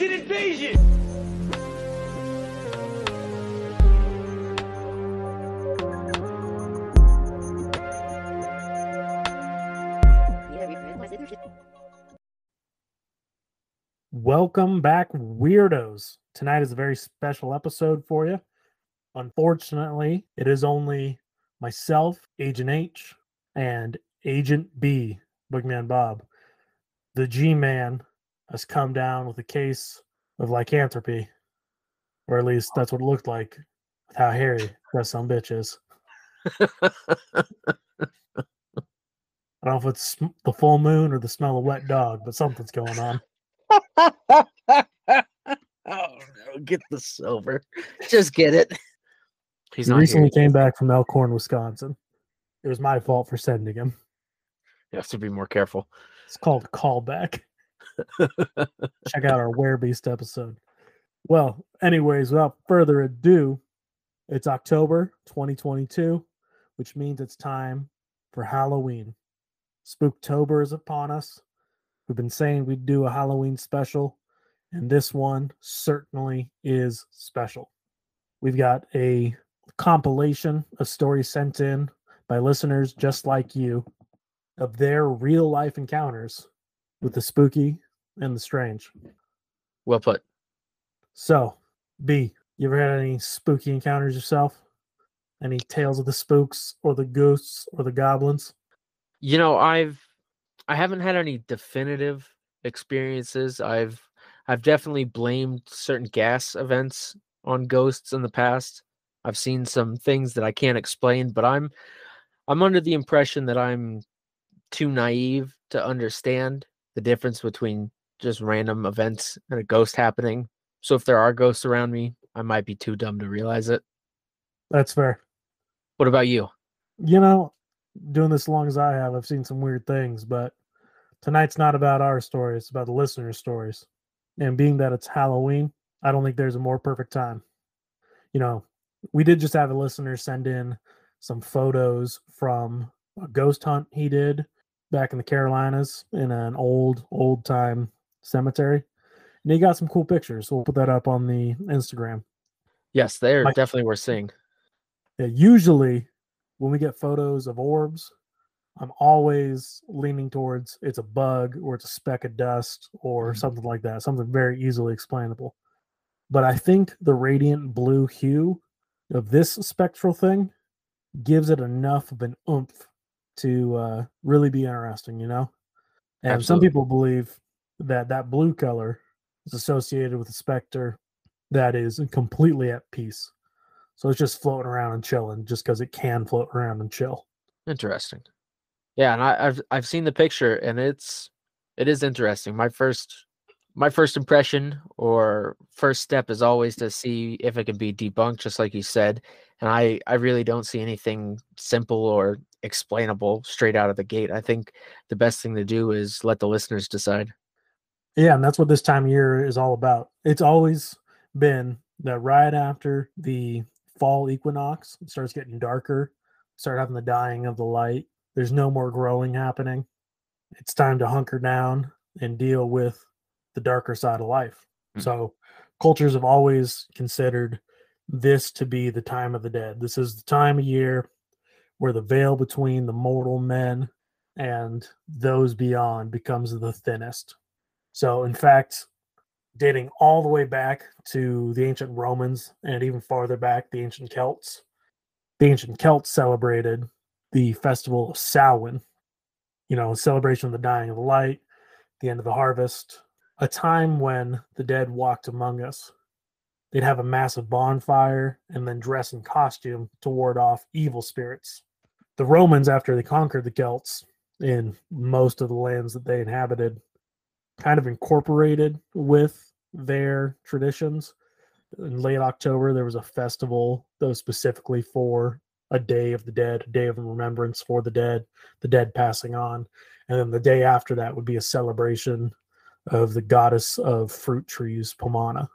an invasion! Welcome back, weirdos. Tonight is a very special episode for you. Unfortunately, it is only myself, Agent H, and Agent B, Boogeyman Bob. The G Man has come down with a case of lycanthropy, or at least that's what it looked like with how hairy that some bitch is. I don't know if it's the full moon or the smell of wet dog, but something's going on. oh no, get the silver. Just get it. He's he not recently here. came back from Elkhorn, Wisconsin. It was my fault for sending him. You have to be more careful. It's called callback. Check out our were Beast episode. Well, anyways, without further ado, it's October 2022, which means it's time for Halloween. Spooktober is upon us. We've been saying we'd do a Halloween special, and this one certainly is special. We've got a compilation of stories sent in by listeners just like you of their real life encounters with the spooky and the strange. Well put. So, B, you ever had any spooky encounters yourself? Any tales of the spooks or the ghosts or the goblins? You know, I've I haven't had any definitive experiences. I've I've definitely blamed certain gas events on ghosts in the past. I've seen some things that I can't explain, but I'm I'm under the impression that I'm too naive to understand the difference between just random events and a ghost happening. So if there are ghosts around me, I might be too dumb to realize it. That's fair. What about you? You know, doing this as long as I have, I've seen some weird things, but tonight's not about our stories, it's about the listeners' stories. And being that it's Halloween, I don't think there's a more perfect time. You know, we did just have a listener send in some photos from a ghost hunt he did back in the Carolinas in an old, old time cemetery. And he got some cool pictures. We'll put that up on the Instagram. Yes, they're My- definitely worth seeing. Yeah, usually when we get photos of orbs, I'm always leaning towards it's a bug or it's a speck of dust or something like that, something very easily explainable. But I think the radiant blue hue of this spectral thing gives it enough of an oomph to uh, really be interesting, you know? And some people believe that that blue color is associated with a specter that is completely at peace. So it's just floating around and chilling just because it can float around and chill. Interesting. Yeah, and I, I've I've seen the picture, and it's it is interesting. My first my first impression or first step is always to see if it can be debunked, just like you said. And I I really don't see anything simple or explainable straight out of the gate. I think the best thing to do is let the listeners decide. Yeah, and that's what this time of year is all about. It's always been that right after the fall equinox, it starts getting darker, start having the dying of the light. There's no more growing happening. It's time to hunker down and deal with the darker side of life. Mm. So, cultures have always considered this to be the time of the dead. This is the time of year where the veil between the mortal men and those beyond becomes the thinnest. So, in fact, dating all the way back to the ancient Romans and even farther back, the ancient Celts, the ancient Celts celebrated the festival of Samhain, you know, a celebration of the dying of the light, the end of the harvest, a time when the dead walked among us. They'd have a massive bonfire and then dress in costume to ward off evil spirits. The Romans, after they conquered the Celts in most of the lands that they inhabited, kind of incorporated with their traditions. In late October, there was a festival that was specifically for a day of the dead, a day of remembrance for the dead, the dead passing on. And then the day after that would be a celebration of the goddess of fruit trees, Pomona.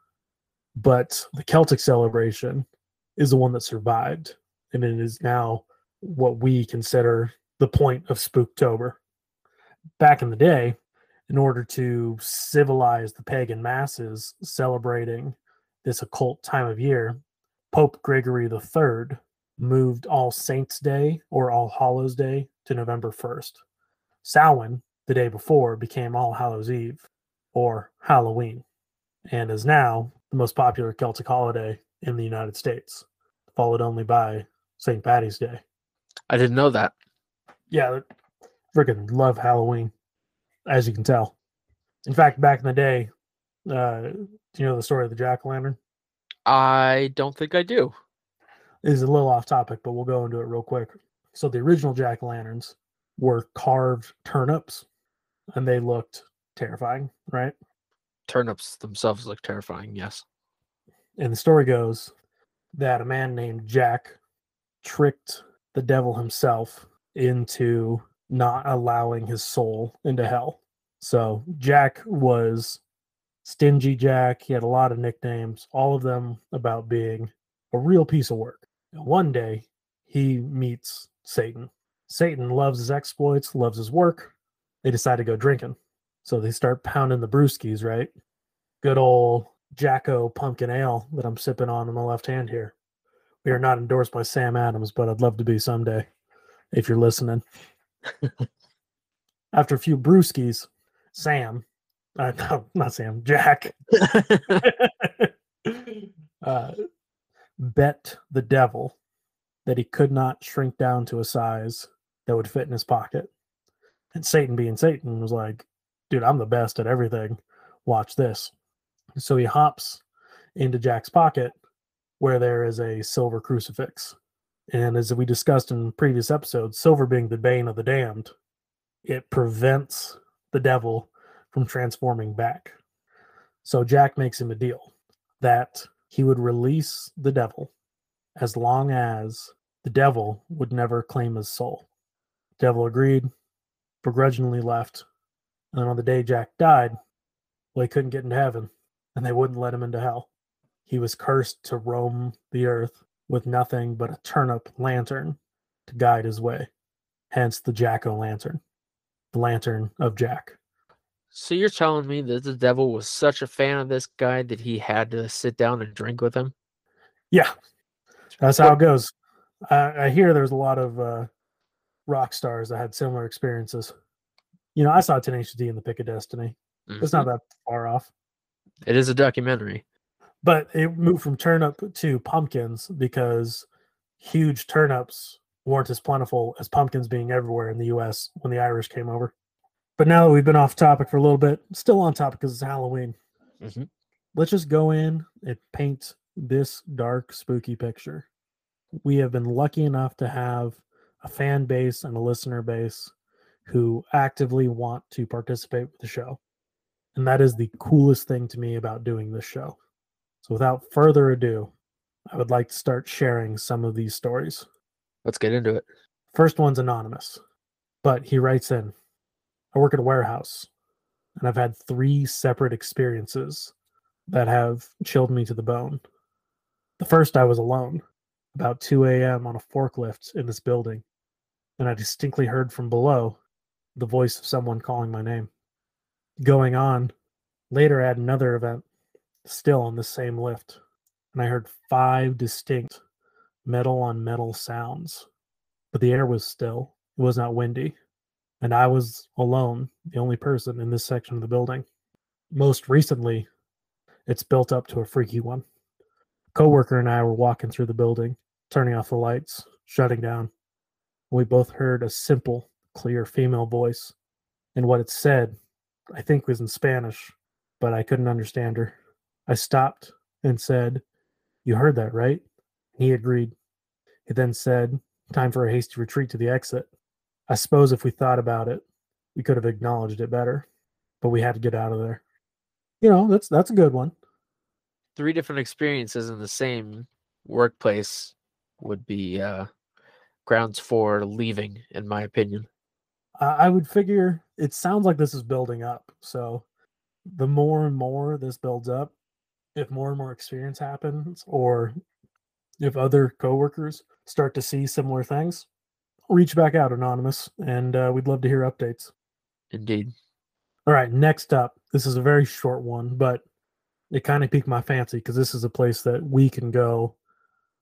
But the Celtic celebration is the one that survived, and it is now what we consider the point of Spooktober. Back in the day, in order to civilize the pagan masses celebrating this occult time of year, Pope Gregory III moved All Saints' Day or All Hallows' Day to November 1st. Samhain, the day before, became All Hallows' Eve or Halloween, and is now the most popular Celtic holiday in the United States, followed only by St. Patty's Day. I didn't know that. Yeah, freaking love Halloween, as you can tell. In fact, back in the day, uh, do you know the story of the jack o' lantern? I don't think I do. This is a little off topic, but we'll go into it real quick. So the original jack o' lanterns were carved turnips, and they looked terrifying, right? Turnips themselves look terrifying. Yes. And the story goes that a man named Jack tricked the devil himself into not allowing his soul into hell. So Jack was Stingy Jack. He had a lot of nicknames, all of them about being a real piece of work. One day he meets Satan. Satan loves his exploits, loves his work. They decide to go drinking. So they start pounding the brewskis, right? Good old Jacko pumpkin ale that I'm sipping on in my left hand here. We are not endorsed by Sam Adams, but I'd love to be someday if you're listening. After a few brewskis, Sam, uh, no, not Sam, Jack, uh, bet the devil that he could not shrink down to a size that would fit in his pocket. And Satan, being Satan, was like, dude, I'm the best at everything. Watch this. So he hops into Jack's pocket where there is a silver crucifix. And as we discussed in previous episodes, silver being the bane of the damned, it prevents the devil from transforming back. So Jack makes him a deal that he would release the devil as long as the devil would never claim his soul. The Devil agreed, begrudgingly left. And then on the day Jack died, well, he couldn't get into heaven, and they wouldn't let him into hell. He was cursed to roam the earth with nothing but a turnip lantern to guide his way. Hence the Jack o' lantern, the lantern of Jack. So you're telling me that the devil was such a fan of this guy that he had to sit down and drink with him? Yeah, that's how it goes. I, I hear there's a lot of uh, rock stars that had similar experiences. You know, I saw Tenacious D in the Pick of Destiny. It's not Mhm. that far off. It is a documentary. But it moved from turnip to pumpkins because huge turnips weren't as plentiful as pumpkins being everywhere in the US when the Irish came over. But now that we've been off topic for a little bit, still on topic because it's Halloween, Mhm. let's just go in and paint this dark, spooky picture. We have been lucky enough to have a fan base and a listener base who actively want to participate with the show. And that is the coolest thing to me about doing this show. So without further ado, I would like to start sharing some of these stories. Let's get into it. First one's anonymous, but he writes in I work at a warehouse and I've had three separate experiences that have chilled me to the bone. The first, I was alone about 2 a.m. on a forklift in this building, and I distinctly heard from below the voice of someone calling my name. Going on, later I had another event still on the same lift, and I heard five distinct metal on metal sounds. But the air was still, it was not windy, and I was alone, the only person in this section of the building. Most recently, it's built up to a freaky one. Coworker and I were walking through the building, turning off the lights, shutting down. We both heard a simple, clear female voice, and what it said, I think, was in Spanish, but I couldn't understand her. I stopped and said, You heard that, right? He agreed. He then said, Time for a hasty retreat to the exit. I suppose if we thought about it, we could have acknowledged it better, but we had to get out of there. You know, that's that's a good one. Three different experiences in the same workplace would be uh, grounds for leaving, in my opinion. I I would figure it sounds like this is building up. So the more and more this builds up, if more and more experience happens, or if other coworkers start to see similar things, reach back out, anonymous, and uh, we'd love to hear updates. Indeed. All right, next up, this is a very short one, but it kind of piqued my fancy because this is a place that we can go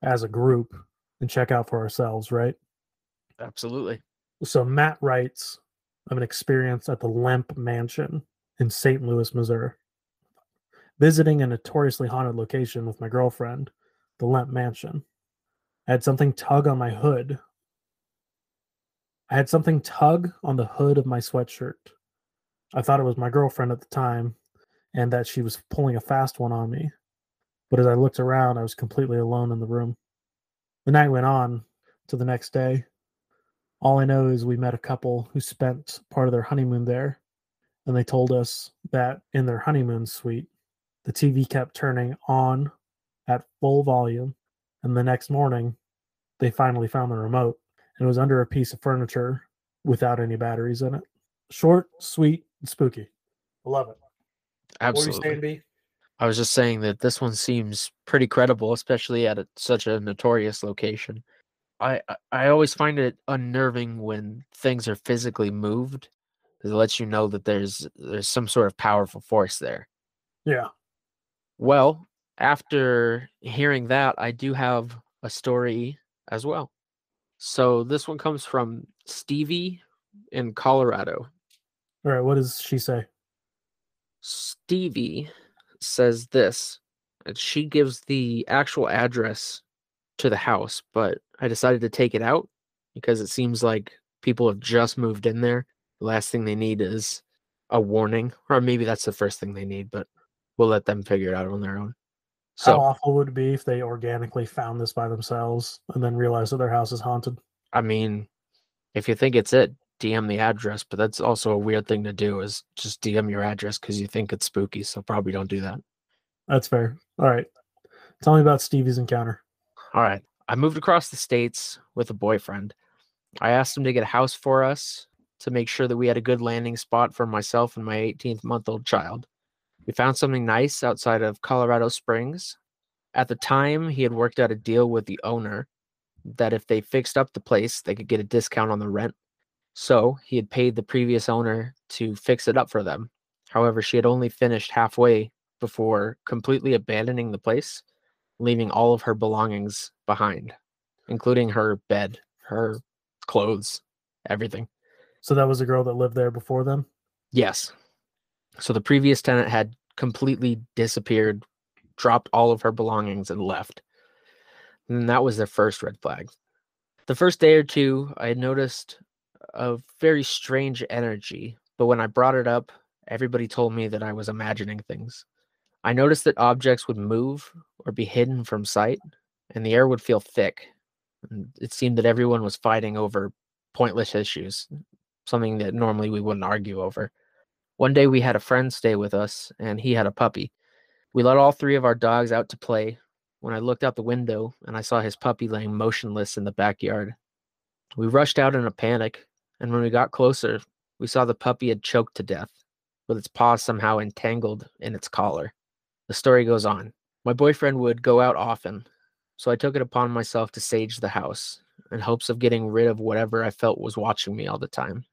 as a group and check out for ourselves, right? Absolutely. So Matt writes of an experience at the Lemp Mansion in St. Louis, Missouri. Visiting a notoriously haunted location with my girlfriend, the Lemp Mansion. I had something tug on my hood. I had something tug on the hood of my sweatshirt. I thought it was my girlfriend at the time and that she was pulling a fast one on me. But as I looked around, I was completely alone in the room. The night went on to the next day. All I know is we met a couple who spent part of their honeymoon there, and they told us that in their honeymoon suite, the TV kept turning on at full volume, and the next morning, they finally found the remote, and it was under a piece of furniture without any batteries in it. Short, sweet, and spooky. Love it. Absolutely. What were you saying, was just saying that this one seems pretty credible, especially at a, such a notorious location. I I- I always find it unnerving when things are physically moved, it lets you know that there's there's some sort of powerful force there. Yeah. Well, after hearing that, I do have a story as well. So this one comes from Stevie in Colorado. All right. What does she say? Stevie says this. and She gives the actual address to the house, but I decided to take it out because it seems like people have just moved in there. The last thing they need is a warning, or maybe that's the first thing they need, but we'll let them figure it out on their own. How So, awful would it be if they organically found this by themselves and then realized that their house is haunted? I mean, if you think it's it, DM the address, but that's also a weird thing to do is just DM your address because you think it's spooky. So probably don't do that. That's fair. All right. Tell me about Stevie's encounter. All right. I moved across the states with a boyfriend. I asked him to get a house for us to make sure that we had a good landing spot for myself and my 18th month old child. We found something nice outside of Colorado Springs. At the time, he had worked out a deal with the owner that if they fixed up the place, they could get a discount on the rent. So he had paid the previous owner to fix it up for them. However, she had only finished halfway before completely abandoning the place, leaving all of her belongings behind, including her bed, her clothes, everything. So that was the girl that lived there before them? Yes. So the previous tenant had completely disappeared, dropped all of her belongings, and left. And that was their first red flag. The first day or two, I had noticed a very strange energy, but when I brought it up, everybody told me that I was imagining things. I noticed that objects would move or be hidden from sight, and the air would feel thick. It seemed that everyone was fighting over pointless issues, something that normally we wouldn't argue over. One day we had a friend stay with us, and he had a puppy. We let all three of our dogs out to play. When I looked out the window and I saw his puppy laying motionless in the backyard, we rushed out in a panic, and when we got closer, we saw the puppy had choked to death, with its paws somehow entangled in its collar. The story goes on. My boyfriend would go out often, so I took it upon myself to sage the house in hopes of getting rid of whatever I felt was watching me all the time.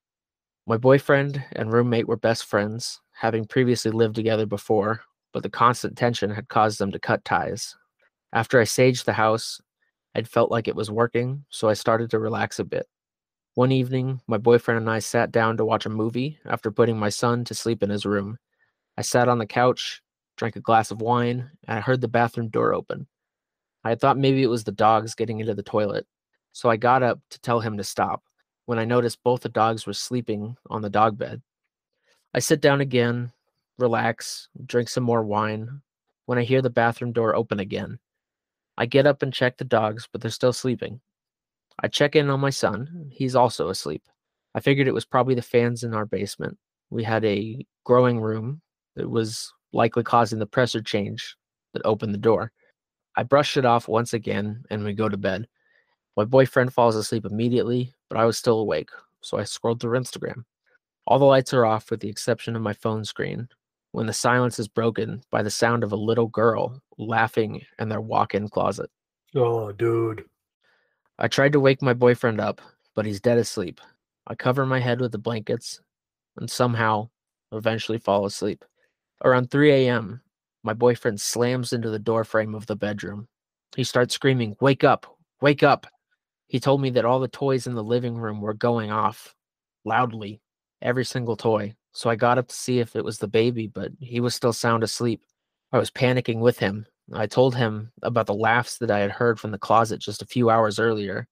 My boyfriend and roommate were best friends, having previously lived together before, but the constant tension had caused them to cut ties. After I saged the house, I'd felt like it was working, so I started to relax a bit. One evening, my boyfriend and I sat down to watch a movie after putting my son to sleep in his room. I sat on the couch, drank a glass of wine, and I heard the bathroom door open. I thought maybe it was the dogs getting into the toilet, so I got up to tell him to stop when I noticed both the dogs were sleeping on the dog bed. I sit down again, relax, drink some more wine, when I hear the bathroom door open again. I get up and check the dogs, but they're still sleeping. I check in on my son. He's also asleep. I figured it was probably the fans in our basement. We had a growing room that was likely causing the pressure change that opened the door. I brush it off once again and we go to bed. My boyfriend falls asleep immediately, but I was still awake, so I scrolled through Instagram. All the lights are off with the exception of my phone screen when the silence is broken by the sound of a little girl laughing in their walk in closet. Oh, dude. I tried to wake my boyfriend up, but he's dead asleep. I cover my head with the blankets, and somehow eventually fall asleep. Around 3 a.m., my boyfriend slams into the doorframe of the bedroom. He starts screaming, Wake up! Wake up! He told me that all the toys in the living room were going off loudly, every single toy. So I got up to see if it was the baby, but he was still sound asleep. I was panicking with him. I told him about the laughs that I had heard from the closet just a few hours earlier.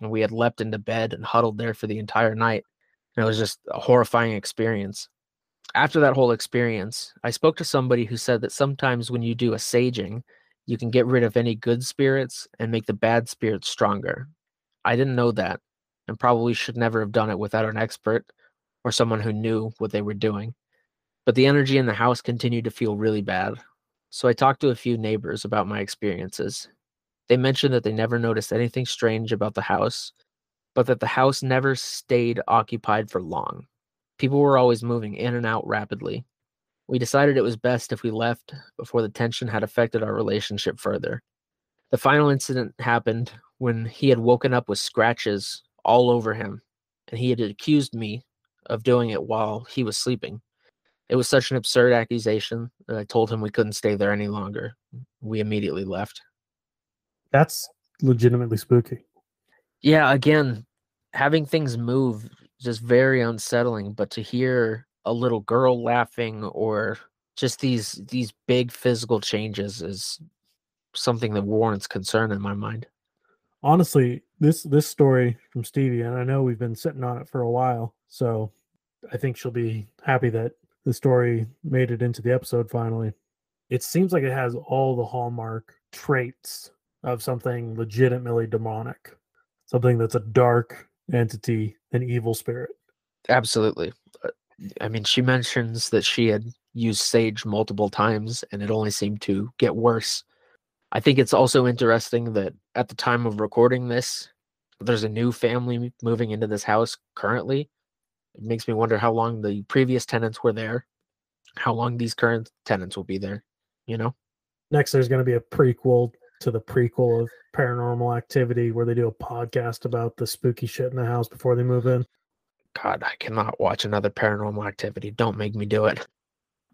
And we had leapt into bed and huddled there for the entire night. And it was just a horrifying experience. After that whole experience, I spoke to somebody who said that sometimes when you do a saging, you can get rid of any good spirits and make the bad spirits stronger. I didn't know that and probably should never have done it without an expert or someone who knew what they were doing. But the energy in the house continued to feel really bad. So I talked to a few neighbors about my experiences. They mentioned that they never noticed anything strange about the house, but that the house never stayed occupied for long. People were always moving in and out rapidly. We decided it was best if we left before the tension had affected our relationship further. The final incident happened when he had woken up with scratches all over him, and he had accused me of doing it while he was sleeping. It was such an absurd accusation that I told him we couldn't stay there any longer. We immediately left. That's legitimately spooky. Yeah, again, having things move just very unsettling, but to hear a little girl laughing or just these these big physical changes is something that warrants concern in my mind. Honestly, this this story from Stevie, and I know we've been sitting on it for a while, so I think she'll be happy that the story made it into the episode finally. It seems like it has all the hallmark traits of something legitimately demonic, something that's a dark entity, an evil spirit. Absolutely. Uh, I mean, she mentions that she had used sage multiple times and it only seemed to get worse. I think it's also interesting that at the time of recording this, there's a new family moving into this house currently. It makes me wonder how long the previous tenants were there, how long these current tenants will be there, you know? Next, there's going to be a prequel to the prequel of Paranormal Activity where they do a podcast about the spooky shit in the house before they move in. God, I cannot watch another Paranormal Activity. Don't make me do it.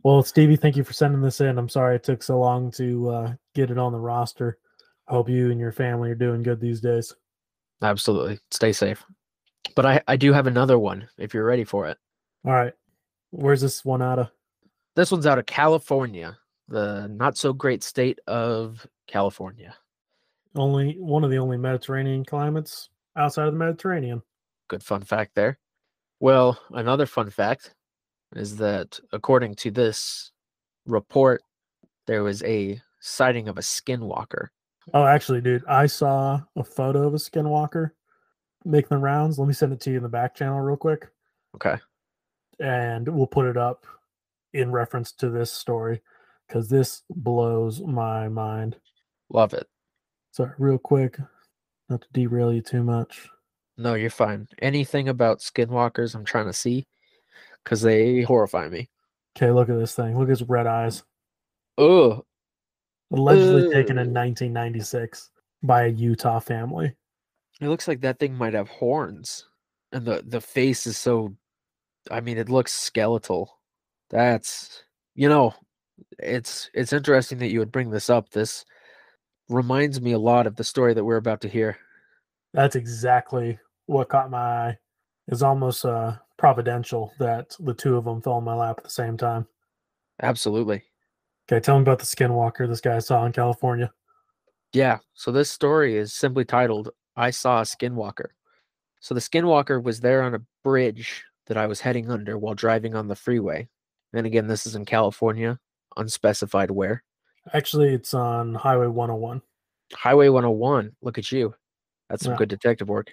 Well, Stevie, thank you for sending this in. I'm sorry it took so long to uh, get it on the roster. Hope you and your family are doing good these days. Absolutely. Stay safe. But I, I do have another one if you're ready for it. All right. Where's this one out of? This one's out of California, the not so great state of California. Only one of the only Mediterranean climates outside of the Mediterranean. Good fun fact there. Well, another fun fact is that according to this report, there was a sighting of a skinwalker. Oh, actually, dude, I saw a photo of a skinwalker making the rounds. Let me send it to you in the back channel real quick. Okay. And we'll put it up in reference to this story because this blows my mind. Love it. Sorry, real quick, not to derail you too much. No, you're fine. Anything about skinwalkers I'm trying to see because they horrify me. Okay, look at this thing. Look at his red eyes. Oh, Allegedly taken in 1996 by a Utah family. It looks like that thing might have horns, and the the face is so. I mean, it looks skeletal. That's you know, it's it's interesting that you would bring this up. This reminds me a lot of the story that we're about to hear. That's exactly what caught my eye. It's almost uh, providential that the two of them fell in my lap at the same time. Absolutely. Okay, tell me about the skinwalker this guy saw in California. Yeah. So this story is simply titled I Saw a Skinwalker. So the skinwalker was there on a bridge that I was heading under while driving on the freeway. And again, this is in California, unspecified where. Actually, it's on Highway 101. Highway 101. Look at you. That's some Yeah. good detective work.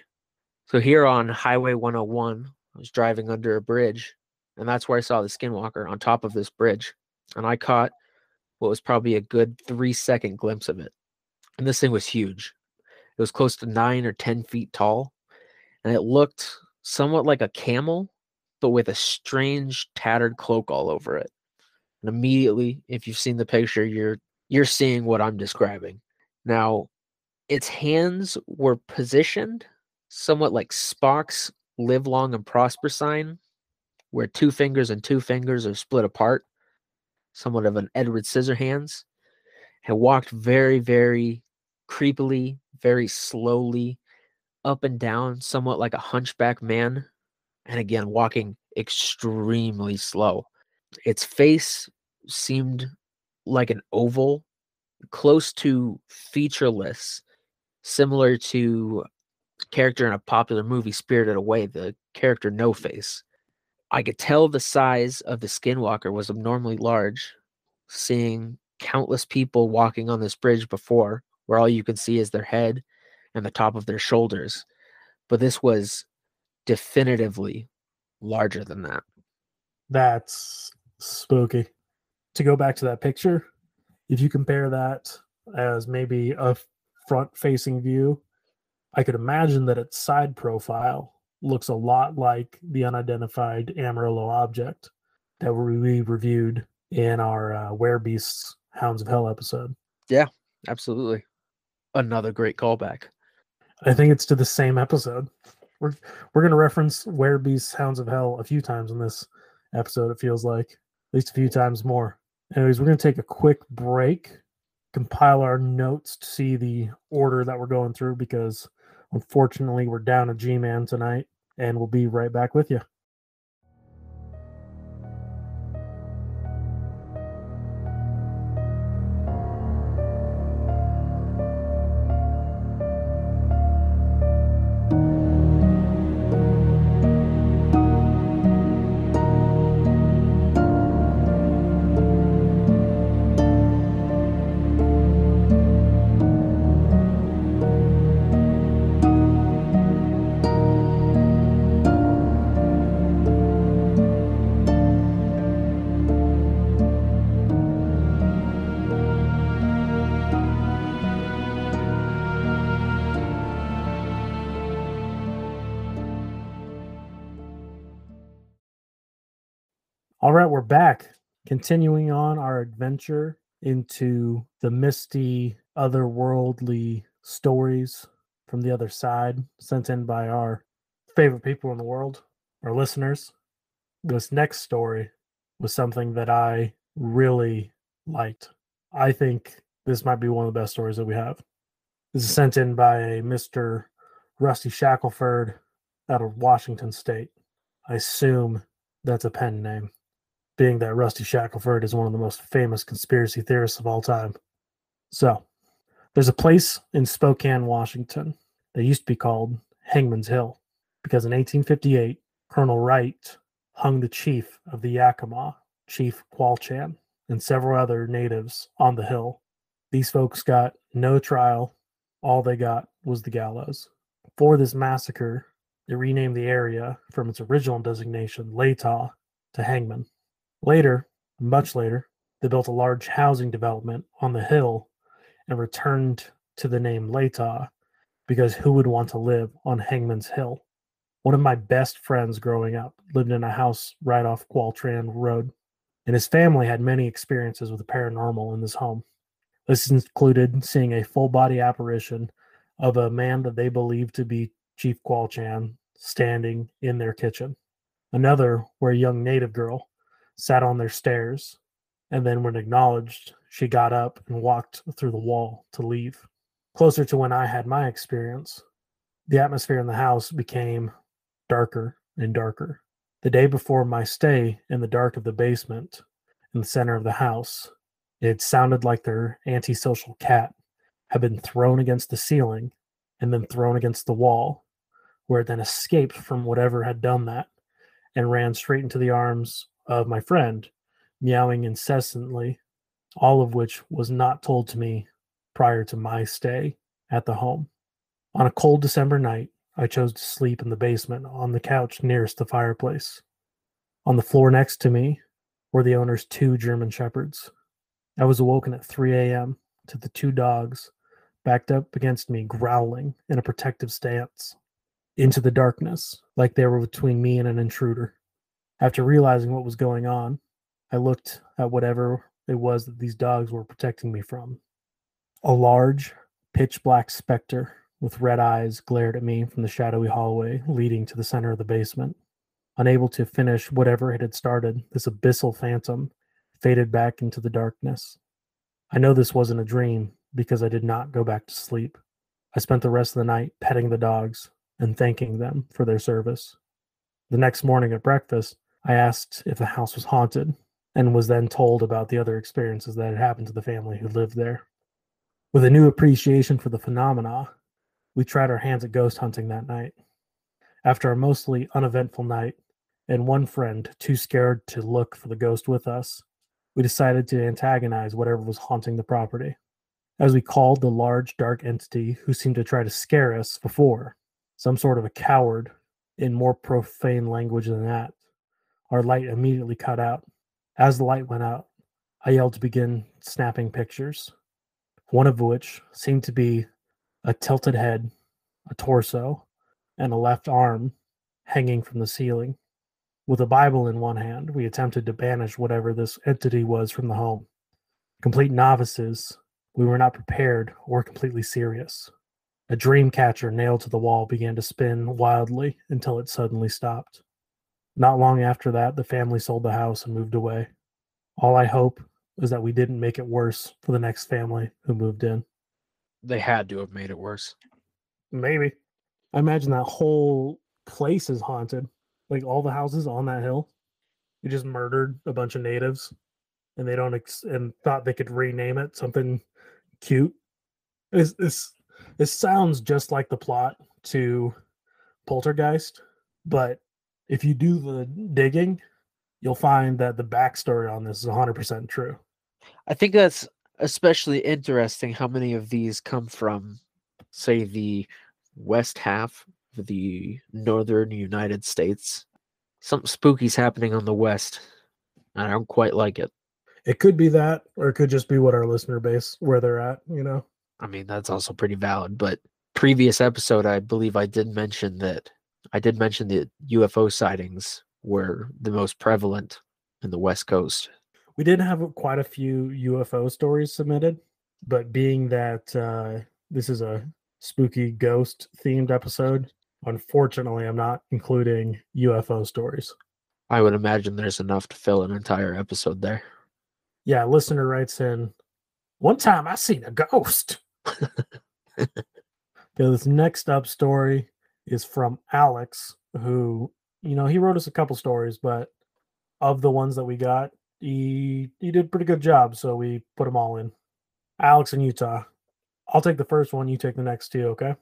So here on Highway 101, I was driving under a bridge, and that's where I saw the skinwalker on top of this bridge. And I caught what was probably a good three second glimpse of it. And this thing was huge. It was close to nine or 10 feet tall, and it looked somewhat like a camel, but with a strange tattered cloak all over it. And immediately, if you've seen the picture, you're you're seeing what I'm describing. Now, its hands were positioned somewhat like Spock's live long and prosper sign, where two fingers and two fingers are split apart, somewhat of an Edward Scissorhands, and walked very, very creepily, very slowly up and down, somewhat like a hunchback man, and again, walking extremely slow. Its face seemed like an oval, close to featureless, similar to character in a popular movie, Spirited Away, the character No Face. I could tell the size of the skinwalker was abnormally large, seeing countless people walking on this bridge before, where all you can see is their head and the top of their shoulders. But this was definitively larger than that. That's spooky. To go back to that picture, if you compare that as maybe a front facing view, I could imagine that its side profile looks a lot like the unidentified Amarillo object that we reviewed in our uh, Werebeasts Hounds of Hell episode. Yeah, absolutely. Another great callback. I think it's to the same episode. We're we're gonna reference Werebeasts Hounds of Hell a few times in this episode. It feels like at least a few times more. Anyways, we're gonna take a quick break, compile our notes to see the order that we're going through because unfortunately we're down a G-man tonight, and we'll be right back with you. Back, continuing on our adventure into the misty, otherworldly stories from the other side sent in by our favorite people in the world, our listeners. This next story was something that I really liked. I think this might be one of the best stories that we have. This is sent in by a Mr. Rusty Shackleford out of Washington State. I assume that's a pen name being that Rusty Shackleford is one of the most famous conspiracy theorists of all time. So, there's a place in Spokane, Washington that used to be called Hangman's Hill because in 1858, Colonel Wright hung the chief of the Yakima, Chief Qualchan, and several other natives on the hill. These folks got no trial. All they got was the gallows. For this massacre, they renamed the area from its original designation, Latah, to Hangman. Later, much later, they built a large housing development on the hill and returned to the name Latah because who would want to live on Hangman's Hill? One of my best friends growing up lived in a house right off Qualchan Road, and his family had many experiences with the paranormal in this home. This included seeing a full body apparition of a man that they believed to be Chief Qualchan standing in their kitchen. Another where a young native girl sat on their stairs, and then, when acknowledged, she got up and walked through the wall to leave. Closer to when I had my experience, the atmosphere in the house became darker and darker. The day before my stay in the dark of the basement in the center of the house, it sounded like their antisocial cat had been thrown against the ceiling and then thrown against the wall, where it then escaped from whatever had done that and ran straight into the arms of my friend, meowing incessantly, all of which was not told to me prior to my stay at the home. On a cold December night, I chose to sleep in the basement on the couch nearest the fireplace. On the floor next to me were the owner's two German shepherds. I was awoken at 3 a.m. to the two dogs backed up against me, growling in a protective stance into the darkness, like they were between me and an intruder. After realizing what was going on, I looked at whatever it was that these dogs were protecting me from. A large, pitch black specter with red eyes glared at me from the shadowy hallway leading to the center of the basement. Unable to finish whatever it had started, this abyssal phantom faded back into the darkness. I know this wasn't a dream because I did not go back to sleep. I spent the rest of the night petting the dogs and thanking them for their service. The next morning at breakfast, I asked if the house was haunted and was then told about the other experiences that had happened to the family who lived there. With a new appreciation for the phenomena, we tried our hands at ghost hunting that night. After a mostly uneventful night, and one friend too scared to look for the ghost with us, we decided to antagonize whatever was haunting the property. As we called the large, dark entity who seemed to try to scare us before, some sort of a coward in more profane language than that, our light immediately cut out. As the light went out, I yelled to begin snapping pictures, one of which seemed to be a tilted head, a torso, and a left arm hanging from the ceiling. With a Bible in one hand, we attempted to banish whatever this entity was from the home. Complete novices, we were not prepared or completely serious. A dream catcher nailed to the wall began to spin wildly until it suddenly stopped. Not long after that, the family sold the house and moved away. All I hope is that we didn't make it worse for the next family who moved in. They had to have made it worse. Maybe. I imagine that whole place is haunted like all the houses on that hill. He just murdered a bunch of natives, and they don't ex- and thought they could rename it something cute. This this this sounds just like the plot to Poltergeist, but if you do the digging, you'll find that the backstory on this is 100% true. I think that's especially interesting how many of these come from, say, the west half of the northern United States. Something spooky's happening on the west. I don't quite like it. It could be that, or it could just be what our listener base where they're at, you know. I mean, that's also pretty valid. But previous episode, I believe I did mention that I did mention that UFO sightings were the most prevalent in the West Coast. We did have quite a few UFO stories submitted, but being that uh, this is a spooky ghost themed episode, Unfortunately, I'm not including UFO stories. I would imagine there's enough to fill an entire episode there. Yeah, listener writes in, one time I seen a ghost. okay, this next up story is from Alex, who, you know, he wrote us a couple stories, but of the ones that we got, he he did a pretty good job, so we put them all in. Alex in Utah. I'll take the first one, you take the next two, okay?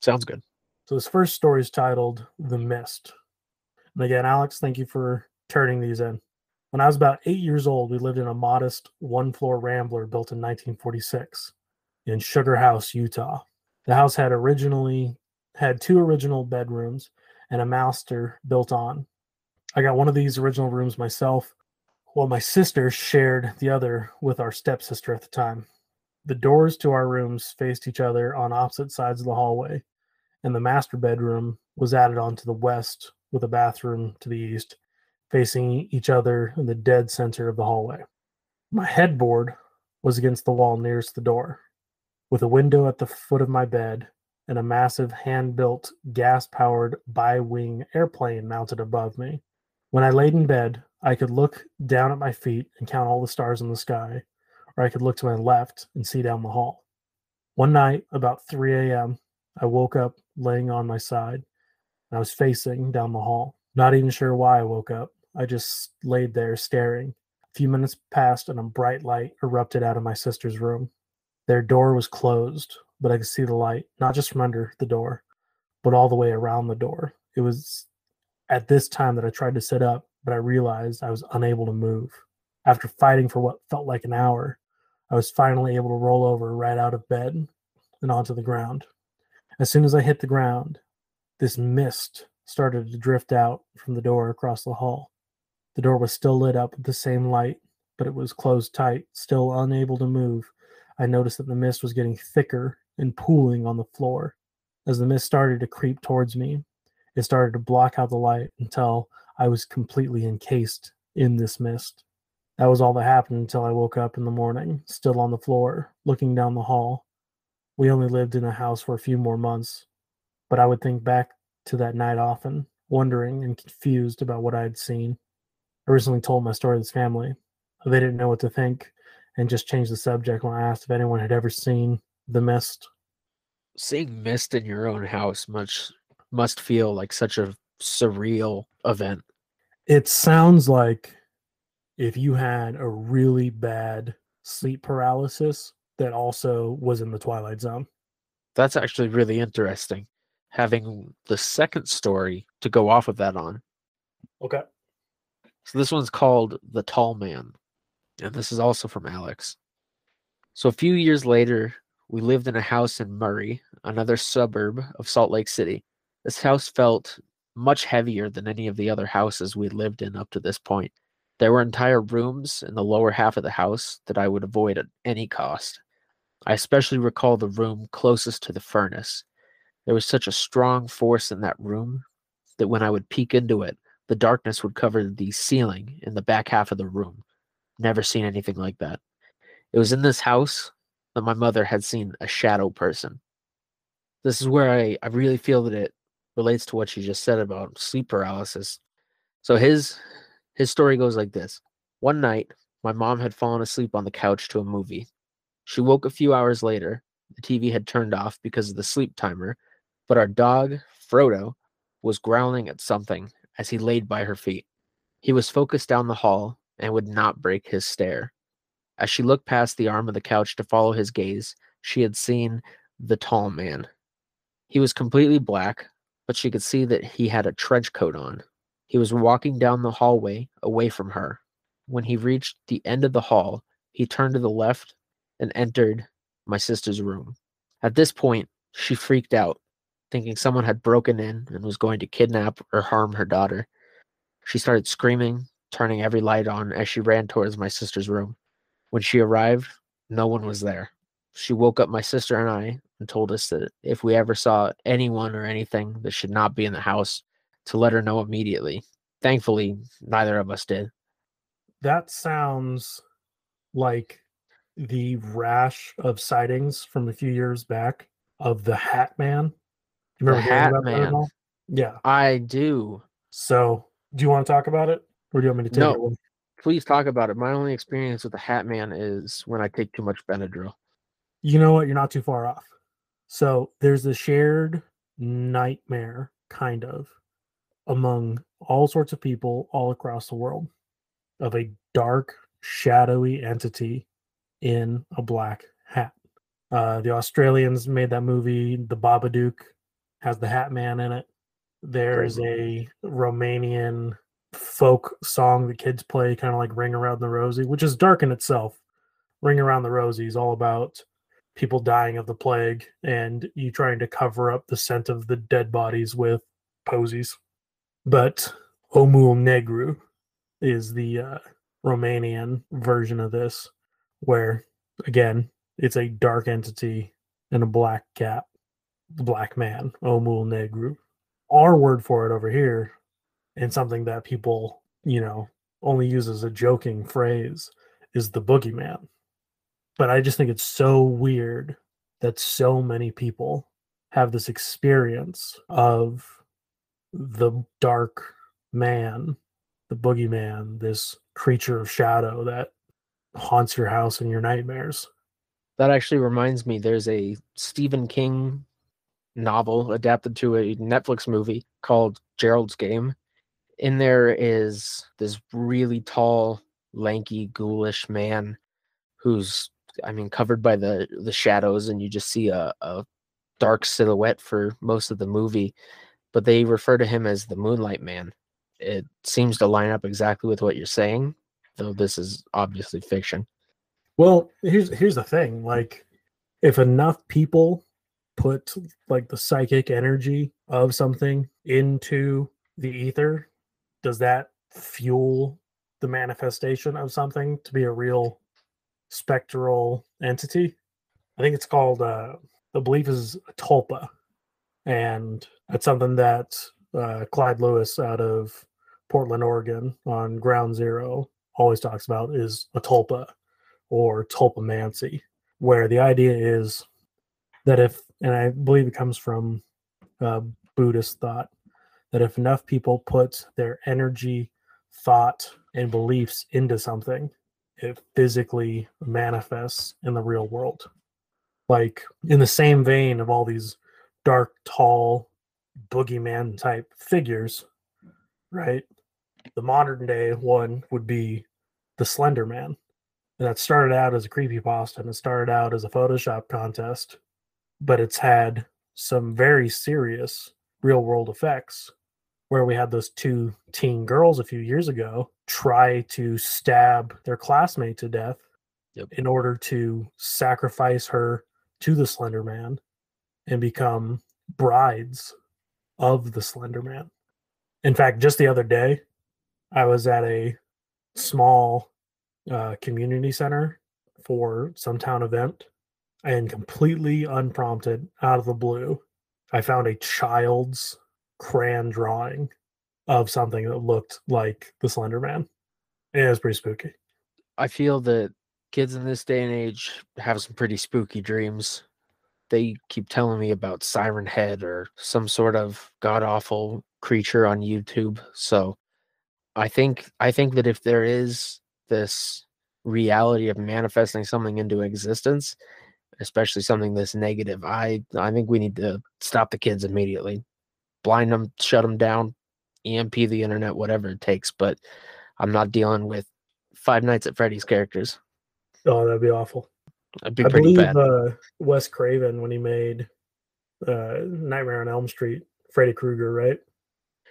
Sounds good. So this first story is titled The Mist. And again, Alex, thank you for turning these in. When I was about eight years old, we lived in a modest one floor rambler built in 1946 in Sugar House, Utah. The house had originally had two original bedrooms and a master built on. I got one of these original rooms myself, while my sister shared the other with our stepsister at the time. The doors to our rooms faced each other on opposite sides of the hallway, and the master bedroom was added on to the west with a bathroom to the east, facing each other in the dead center of the hallway. My headboard was against the wall nearest the door, with a window at the foot of my bed and a massive hand built gas powered bi wing airplane mounted above me. When I laid in bed, I could look down at my feet and count all the stars in the sky, or I could look to my left and see down the hall. One night, about 3 a.m., I woke up laying on my side. and I was facing down the hall. Not even sure why I woke up. I just laid there staring. A few minutes passed and a bright light erupted out of my sister's room. Their door was closed, but I could see the light, not just from under the door, but all the way around the door. It was at this time that I tried to sit up, but I realized I was unable to move. After fighting for what felt like an hour, I was finally able to roll over right out of bed and onto the ground. As soon as I hit the ground, this mist started to drift out from the door across the hall. The door was still lit up with the same light, but it was closed tight, still unable to move. I noticed that the mist was getting thicker and pooling on the floor. As the mist started to creep towards me, it started to block out the light until I was completely encased in this mist. That was all that happened until I woke up in the morning, still on the floor, looking down the hall. We only lived in a house for a few more months, but I would think back to that night often, wondering and confused about what I had seen. I recently told my story to this family. They didn't know what to think and just changed the subject when I asked if anyone had ever seen The Mist. Seeing mist in your own house much must feel like such a surreal event. It sounds like if you had a really bad sleep paralysis that also was in the Twilight Zone. That's actually really interesting. Having the second story to go off of that on. Okay. So this one's called The Tall Man. And this is also from Alex. So a few years later, we lived in a house in Murray, another suburb of Salt Lake City. This house felt much heavier than any of the other houses we'd lived in up to this point. There were entire rooms in the lower half of the house that I would avoid at any cost. I especially recall the room closest to the furnace. There was such a strong force in that room that when I would peek into it, the darkness would cover the ceiling in the back half of the room. Never seen anything like that. It was in this house that my mother had seen a shadow person. This is where I, I really feel that it relates to what she just said about sleep paralysis. So his his story goes like this. One night, my mom had fallen asleep on the couch to a movie. She woke a few hours later. The TV had turned off because of the sleep timer, but our dog, Frodo, was growling at something as he laid by her feet. He was focused down the hall and would not break his stare. As she looked past the arm of the couch to follow his gaze, she had seen the tall man. He was completely black, but she could see that he had a trench coat on. He was walking down the hallway away from her. When he reached the end of the hall, he turned to the left and entered my sister's room. At this point, she freaked out, thinking someone had broken in and was going to kidnap or harm her daughter. She started screaming, turning every light on as she ran towards my sister's room. When she arrived, no one was mm. there. She woke up my sister and I and told us that if we ever saw anyone or anything that should not be in the house, to let her know immediately. Thankfully, neither of us did. That sounds like the rash of sightings from a few years back of the Hat Man. You remember the Hat Man? Yeah, I do. So, do you want to talk about it, or do you want me to take no, it? Away? Please talk about it. My only experience with the Hat Man is when I take too much Benadryl. You know what? You're not too far off. So there's a shared nightmare, kind of, among all sorts of people all across the world of a dark, shadowy entity in a black hat. Uh, the Australians made that movie. The Babadook has the Hat Man in it. There's a Romanian folk song that kids play, kind of like Ring Around the Rosie, which is dark in itself. Ring Around the Rosie is all about people dying of the plague and you trying to cover up the scent of the dead bodies with posies. But Omul Negru is the uh, Romanian version of this, where again, it's a dark entity and a black cat, the black man, Omul Negru. Our word for it over here, and something that people, you know, only use as a joking phrase, is the boogeyman. But I just think it's so weird that so many people have this experience of the dark man, the boogeyman, this creature of shadow that haunts your house and your nightmares. That actually reminds me there's a Stephen King novel adapted to a Netflix movie called Gerald's Game. In there is this really tall, lanky, ghoulish man who's I mean covered by the the shadows and you just see a, a dark silhouette for most of the movie but they refer to him as the Moonlight Man. It seems to line up exactly with what you're saying, though this is obviously fiction. Well, here's here's the thing, like if enough people put like the psychic energy of something into the ether, does that fuel the manifestation of something to be a real spectral entity? I think it's called uh the belief is a tulpa and that's something that uh, Clyde Lewis out of Portland, Oregon, on Ground Zero always talks about is a tulpa or tulpamancy, where the idea is that if, and I believe it comes from uh, Buddhist thought, that if enough people put their energy, thought, and beliefs into something, it physically manifests in the real world. Like in the same vein of all these dark, tall, boogeyman type figures, right? The modern day one would be the Slender Man. And that started out as a creepy pasta and it started out as a Photoshop contest, but it's had some very serious real world effects where we had those two teen girls a few years ago try to stab their classmate to death Yep. in order to sacrifice her to the Slender Man and become brides of the Slender Man. In fact, just the other day, I was at a small uh, community center for some town event, and completely unprompted, out of the blue, I found a child's crayon drawing of something that looked like the Slender Man. And it was pretty spooky. I feel that kids in this day and age have some pretty spooky dreams. They keep telling me about Siren Head or some sort of god awful creature on YouTube. So I think I think that if there is this reality of manifesting something into existence, especially something this negative, I I think we need to stop the kids immediately. Blind them, shut them down, EMP the internet, whatever it takes, but I'm not dealing with Five Nights at Freddy's characters. Oh, that'd be awful. That'd be I pretty believe bad. uh, Wes Craven when he made uh, Nightmare on Elm Street, Freddy Krueger, right?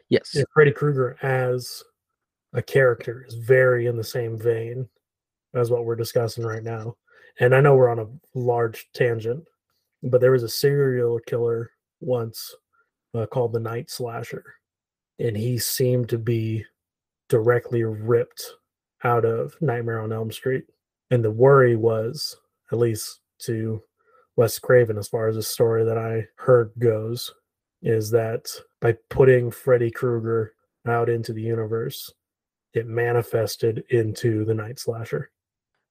yes. Yeah, Freddy Krueger as a character is very in the same vein as what we're discussing right now. And I know we're on a large tangent, but there was a serial killer once uh, called the Night Slasher, and he seemed to be directly ripped out of Nightmare on Elm Street. And the worry was, at least to Wes Craven, as far as the story that I heard goes, is that by putting Freddy Krueger out into the universe, it manifested into the Night Slasher.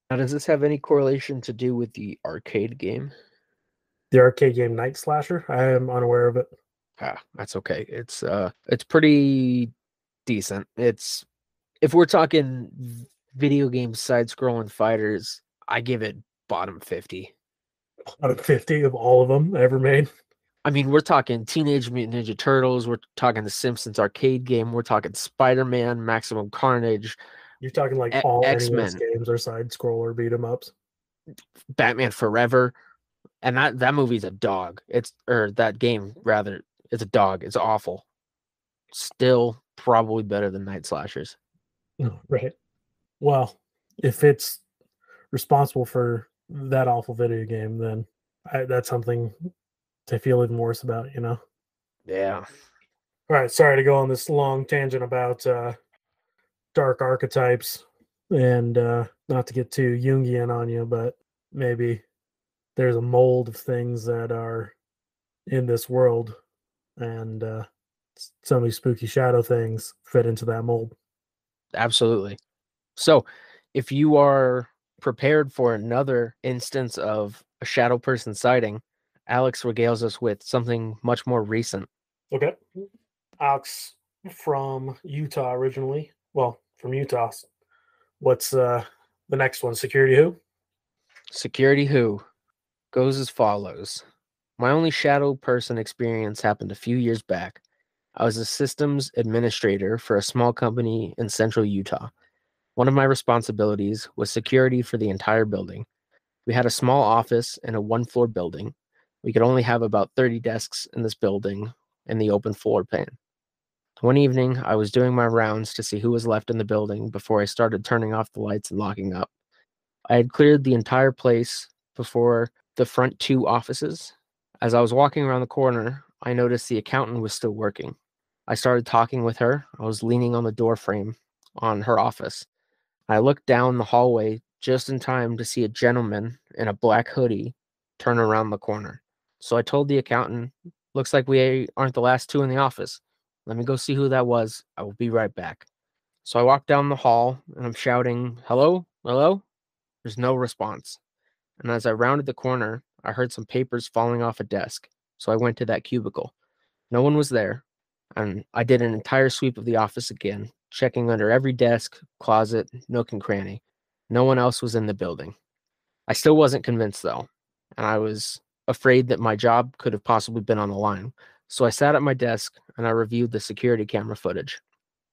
Now, does this have any correlation to do with the arcade game? The arcade game Night Slasher, I am unaware of it. Ah, that's okay. It's uh, it's pretty decent. It's if we're talking video game side-scrolling fighters, I give it bottom fifty. Out of 50 of all of them ever made. I mean, we're talking Teenage Mutant Ninja Turtles. We're talking the Simpsons arcade game. We're talking Spider-Man, Maximum Carnage, You're talking like all X-Men X-Men. games are side scroller beat 'em ups. Batman Forever, and that that movie's a dog. It's or that game rather. It's a dog. It's awful. Still probably better than Night Slashers. Right. Well, if it's responsible for that awful video game, then I, that's something to feel even worse about, you know? Yeah. All right. Sorry to go on this long tangent about uh, dark archetypes and uh, not to get too Jungian on you, but maybe there's a mold of things that are in this world and uh, s- some of these spooky shadow things fit into that mold. Absolutely. So, if you are prepared for another instance of a shadow person sighting, Alex regales us with something much more recent. Okay. Alex from Utah originally. Well, from Utah. What's uh the next one? Security who? Security Who goes as follows. My only shadow person experience happened a few years back. I was a systems administrator for a small company in central Utah. One of my responsibilities was security for the entire building. We had a small office in a one floor building. We could only have about 30 desks in this building in the open floor plan. One evening, I was doing my rounds to see who was left in the building before I started turning off the lights and locking up. I had cleared the entire place before the front two offices. As I was walking around the corner, I noticed the accountant was still working. I started talking with her. I was leaning on the door frame on her office. I looked down the hallway just in time to see a gentleman in a black hoodie turn around the corner. So I told the accountant, Looks like we aren't the last two in the office. Let me go see who that was. I will be right back. So I walked down the hall and I'm shouting, Hello? Hello? There's no response. And as I rounded the corner, I heard some papers falling off a desk. So I went to that cubicle. No one was there. and I did an entire sweep of the office again, checking under every desk, closet, nook, and cranny. No one else was in the building. I still wasn't convinced though, and I was afraid that my job could have possibly been on the line. So I sat at my desk and I reviewed the security camera footage.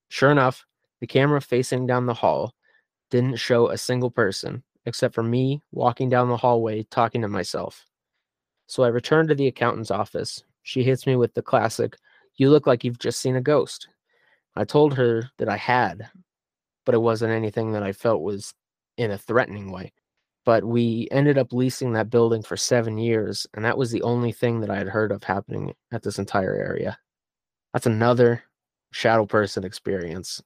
Sure enough, the camera facing down the hall didn't show a single person except for me walking down the hallway talking to myself. So I returned to the accountant's office. She hits me with the classic, You look like you've just seen a ghost. I told her that I had, but it wasn't anything that I felt was in a threatening way. But we ended up leasing that building for seven years, and that was the only thing that I had heard of happening at this entire area. That's another shadow person experience.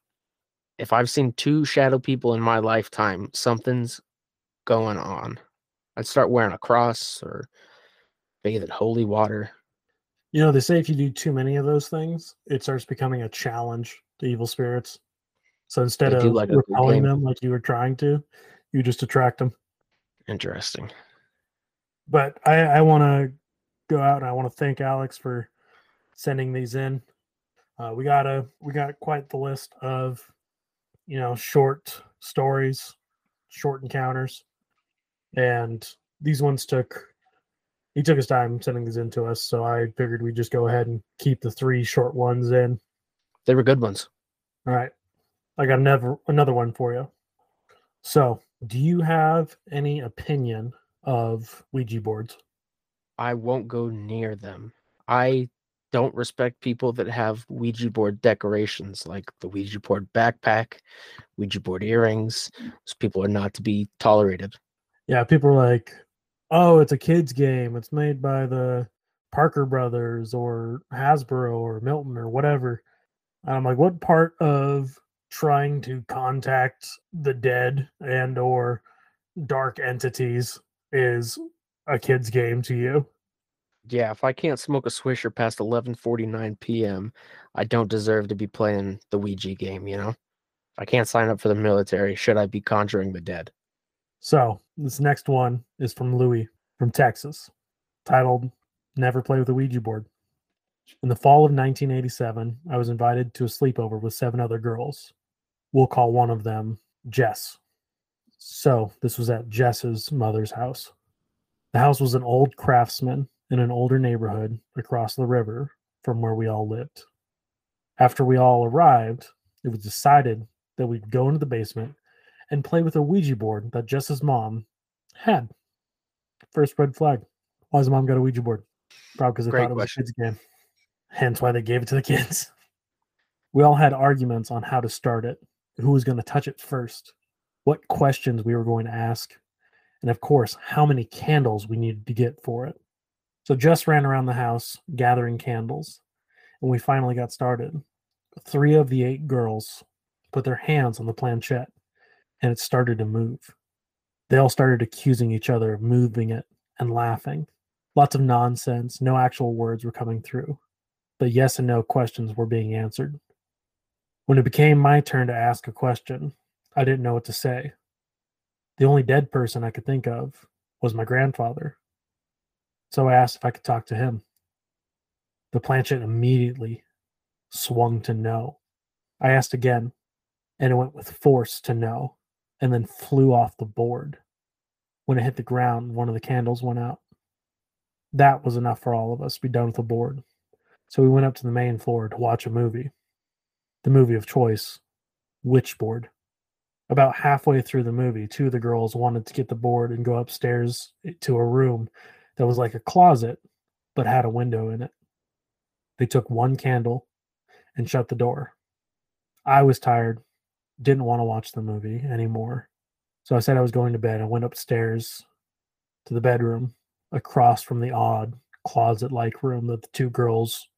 If I've seen two shadow people in my lifetime, something's going on. I'd start wearing a cross or bathe in holy water. You know, they say if you do too many of those things, it starts becoming a challenge to evil spirits. So instead of like repelling them like you were trying to, you just attract them. Interesting. But I, I want to go out and I want to thank Alex for sending these in. Uh, we got a we got quite the list of you know short stories, short encounters, and these ones took he took his time sending these in to us. So I figured we'd just go ahead and keep the three short ones in. They were good ones. All right. I got another another one for you. So, do you have any opinion of Ouija boards? I won't go near them. I don't respect people that have Ouija board decorations like the Ouija board backpack, Ouija board earrings. Those people are not to be tolerated. Yeah, people are like, "Oh, it's a kids game. It's made by the Parker Brothers or Hasbro or Milton or whatever." And I'm like, "What part of trying to contact the dead and or dark entities is a kids game to you?" Yeah, if I can't smoke a swisher past 11:49 p.m., I don't deserve to be playing the Ouija game, you know? I can't sign up for the military, should I be conjuring the dead? So this next one is from Louis from Texas, titled "Never Play with a Ouija Board." In the fall of 1987, I was invited to a sleepover with seven other girls. We'll call one of them Jess. So this was at Jess's mother's house. The house was an old craftsman in an older neighborhood across the river from where we all lived. After we all arrived, it was decided that we'd go into the basement and play with a Ouija board that Jess's mom had. First red flag. Why has mom got a Ouija board? Probably because they Great thought it was question. a kids game. Hence why they gave it to the kids. We all had arguments on how to start it, who was going to touch it first, what questions we were going to ask, and of course, how many candles we needed to get for it. So Jess ran around the house gathering candles, and we finally got started. Three of the eight girls put their hands on the planchette and it started to move. They all started accusing each other of moving it and laughing. Lots of nonsense, no actual words were coming through, but yes and no questions were being answered. When it became my turn to ask a question, I didn't know what to say. The only dead person I could think of was my grandfather. So I asked if I could talk to him. The planchette immediately swung to no. I asked again, and it went with force to no, and then flew off the board. When it hit the ground, one of the candles went out. That was enough for all of us to be done with the board. So we went up to the main floor to watch a movie. The movie of choice, Witchboard. About halfway through the movie, two of the girls wanted to get the board and go upstairs to a room that was like a closet but had a window in it. They took one candle and shut the door. I was tired, didn't want to watch the movie anymore. So I said I was going to bed. I went upstairs to the bedroom across from the odd closet like room that the two girls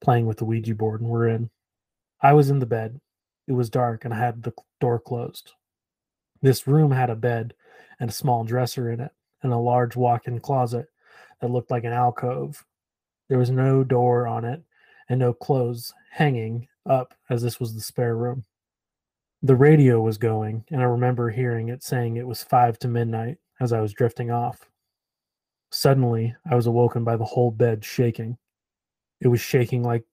playing with the Ouija board were in. I was in the bed. It was dark and I had the door closed. This room had a bed and a small dresser in it and a large walk in closet that looked like an alcove. There was no door on it and no clothes hanging up as this was the spare room. The radio was going, and I remember hearing it saying it was five to midnight as I was drifting off. Suddenly, I was awoken by the whole bed shaking. It was shaking like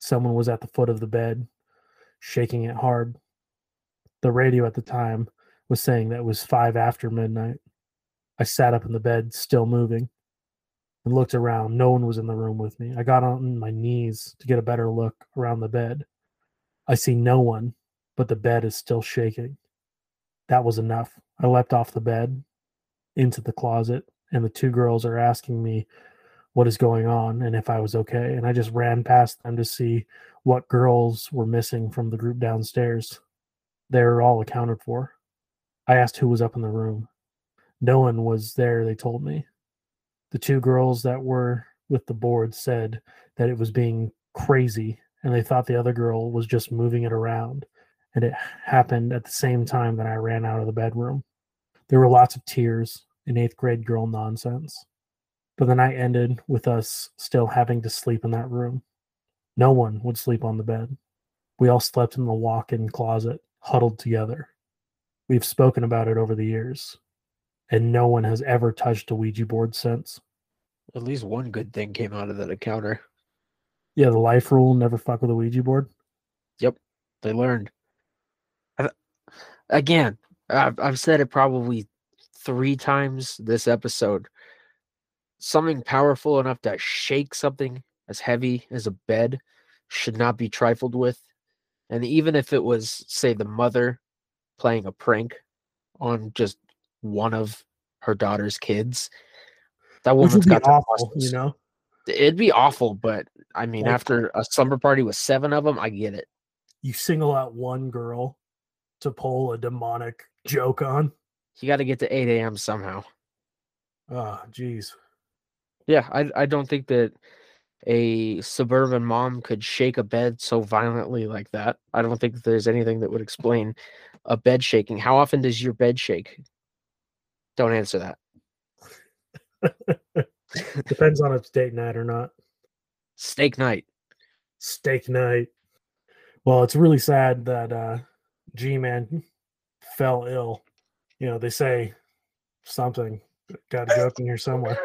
someone was at the foot of the bed, shaking it hard. The radio at the time was saying that it was five after midnight. I sat up in the bed, still moving, and looked around. No one was in the room with me. I got on my knees to get a better look around the bed. I see no one, but the bed is still shaking. That was enough. I leapt off the bed into the closet, and the two girls are asking me what is going on and if I was okay. And I just ran past them to see what girls were missing from the group downstairs. They were all accounted for. I asked who was up in the room. No one was there, they told me. The two girls that were with the board said that it was being crazy and they thought the other girl was just moving it around. And it happened at the same time that I ran out of the bedroom. There were lots of tears and eighth grade girl nonsense. But the night ended with us still having to sleep in that room. No one would sleep on the bed. We all slept in the walk in closet, huddled together. We've spoken about it over the years, and no one has ever touched a Ouija board since. At least one good thing came out of that encounter. Yeah, the life rule never fuck with a Ouija board. Yep, they learned. Again, I've, I've said it probably three times this episode. Something powerful enough to shake something as heavy as a bed should not be trifled with. And even if it was, say, the mother playing a prank on just one of her daughter's kids, that woman's got awful, you know? It'd be awful, but I mean, Like- after a slumber party with seven of them, I get it. You single out one girl to pull a demonic joke on. You got to get to 8 a.m. somehow. Oh, jeez. Yeah, I I don't think that a suburban mom could shake a bed so violently like that. I don't think there's anything that would explain a bed shaking. How often does your bed shake? Don't answer that. Depends on if it's date night or not. Steak night. Steak night. Well, it's really sad that uh G Man fell ill. You know, they say something. Got a joke in here somewhere.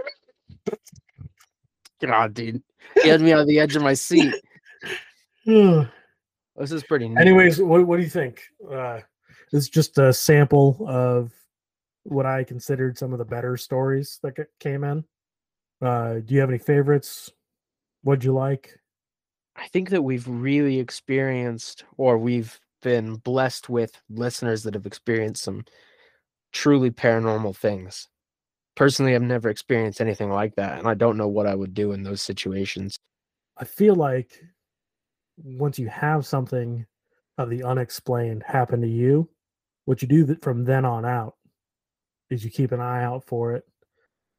God, dude. You had me on the edge of my seat. This is pretty neat. what what do you think? Uh this is just a sample of what I considered some of the better stories that came in. Uh do you have any favorites? What'd you like? I think that we've really experienced, or we've been blessed with listeners that have experienced some truly paranormal things. Personally, I've never experienced anything like that, and I don't know what I would do in those situations. I feel like once you have something of the unexplained happen to you, what you do from then on out is you keep an eye out for it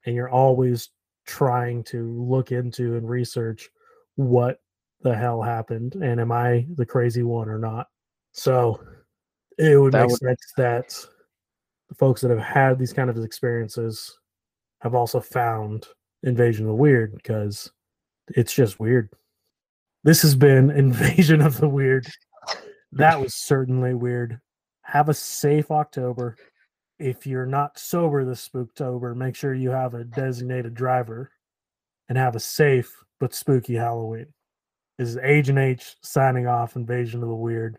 and you're always trying to look into and research what the hell happened and am I the crazy one or not. So it would That make would- sense that the folks that have had these kind of experiences have also found Invasion of the Weird because it's just weird. This has been Invasion of the Weird. That was certainly weird. Have a safe October. If you're not sober this Spooktober, make sure you have a designated driver and have a safe but spooky Halloween. This is Agent H signing off Invasion of the Weird.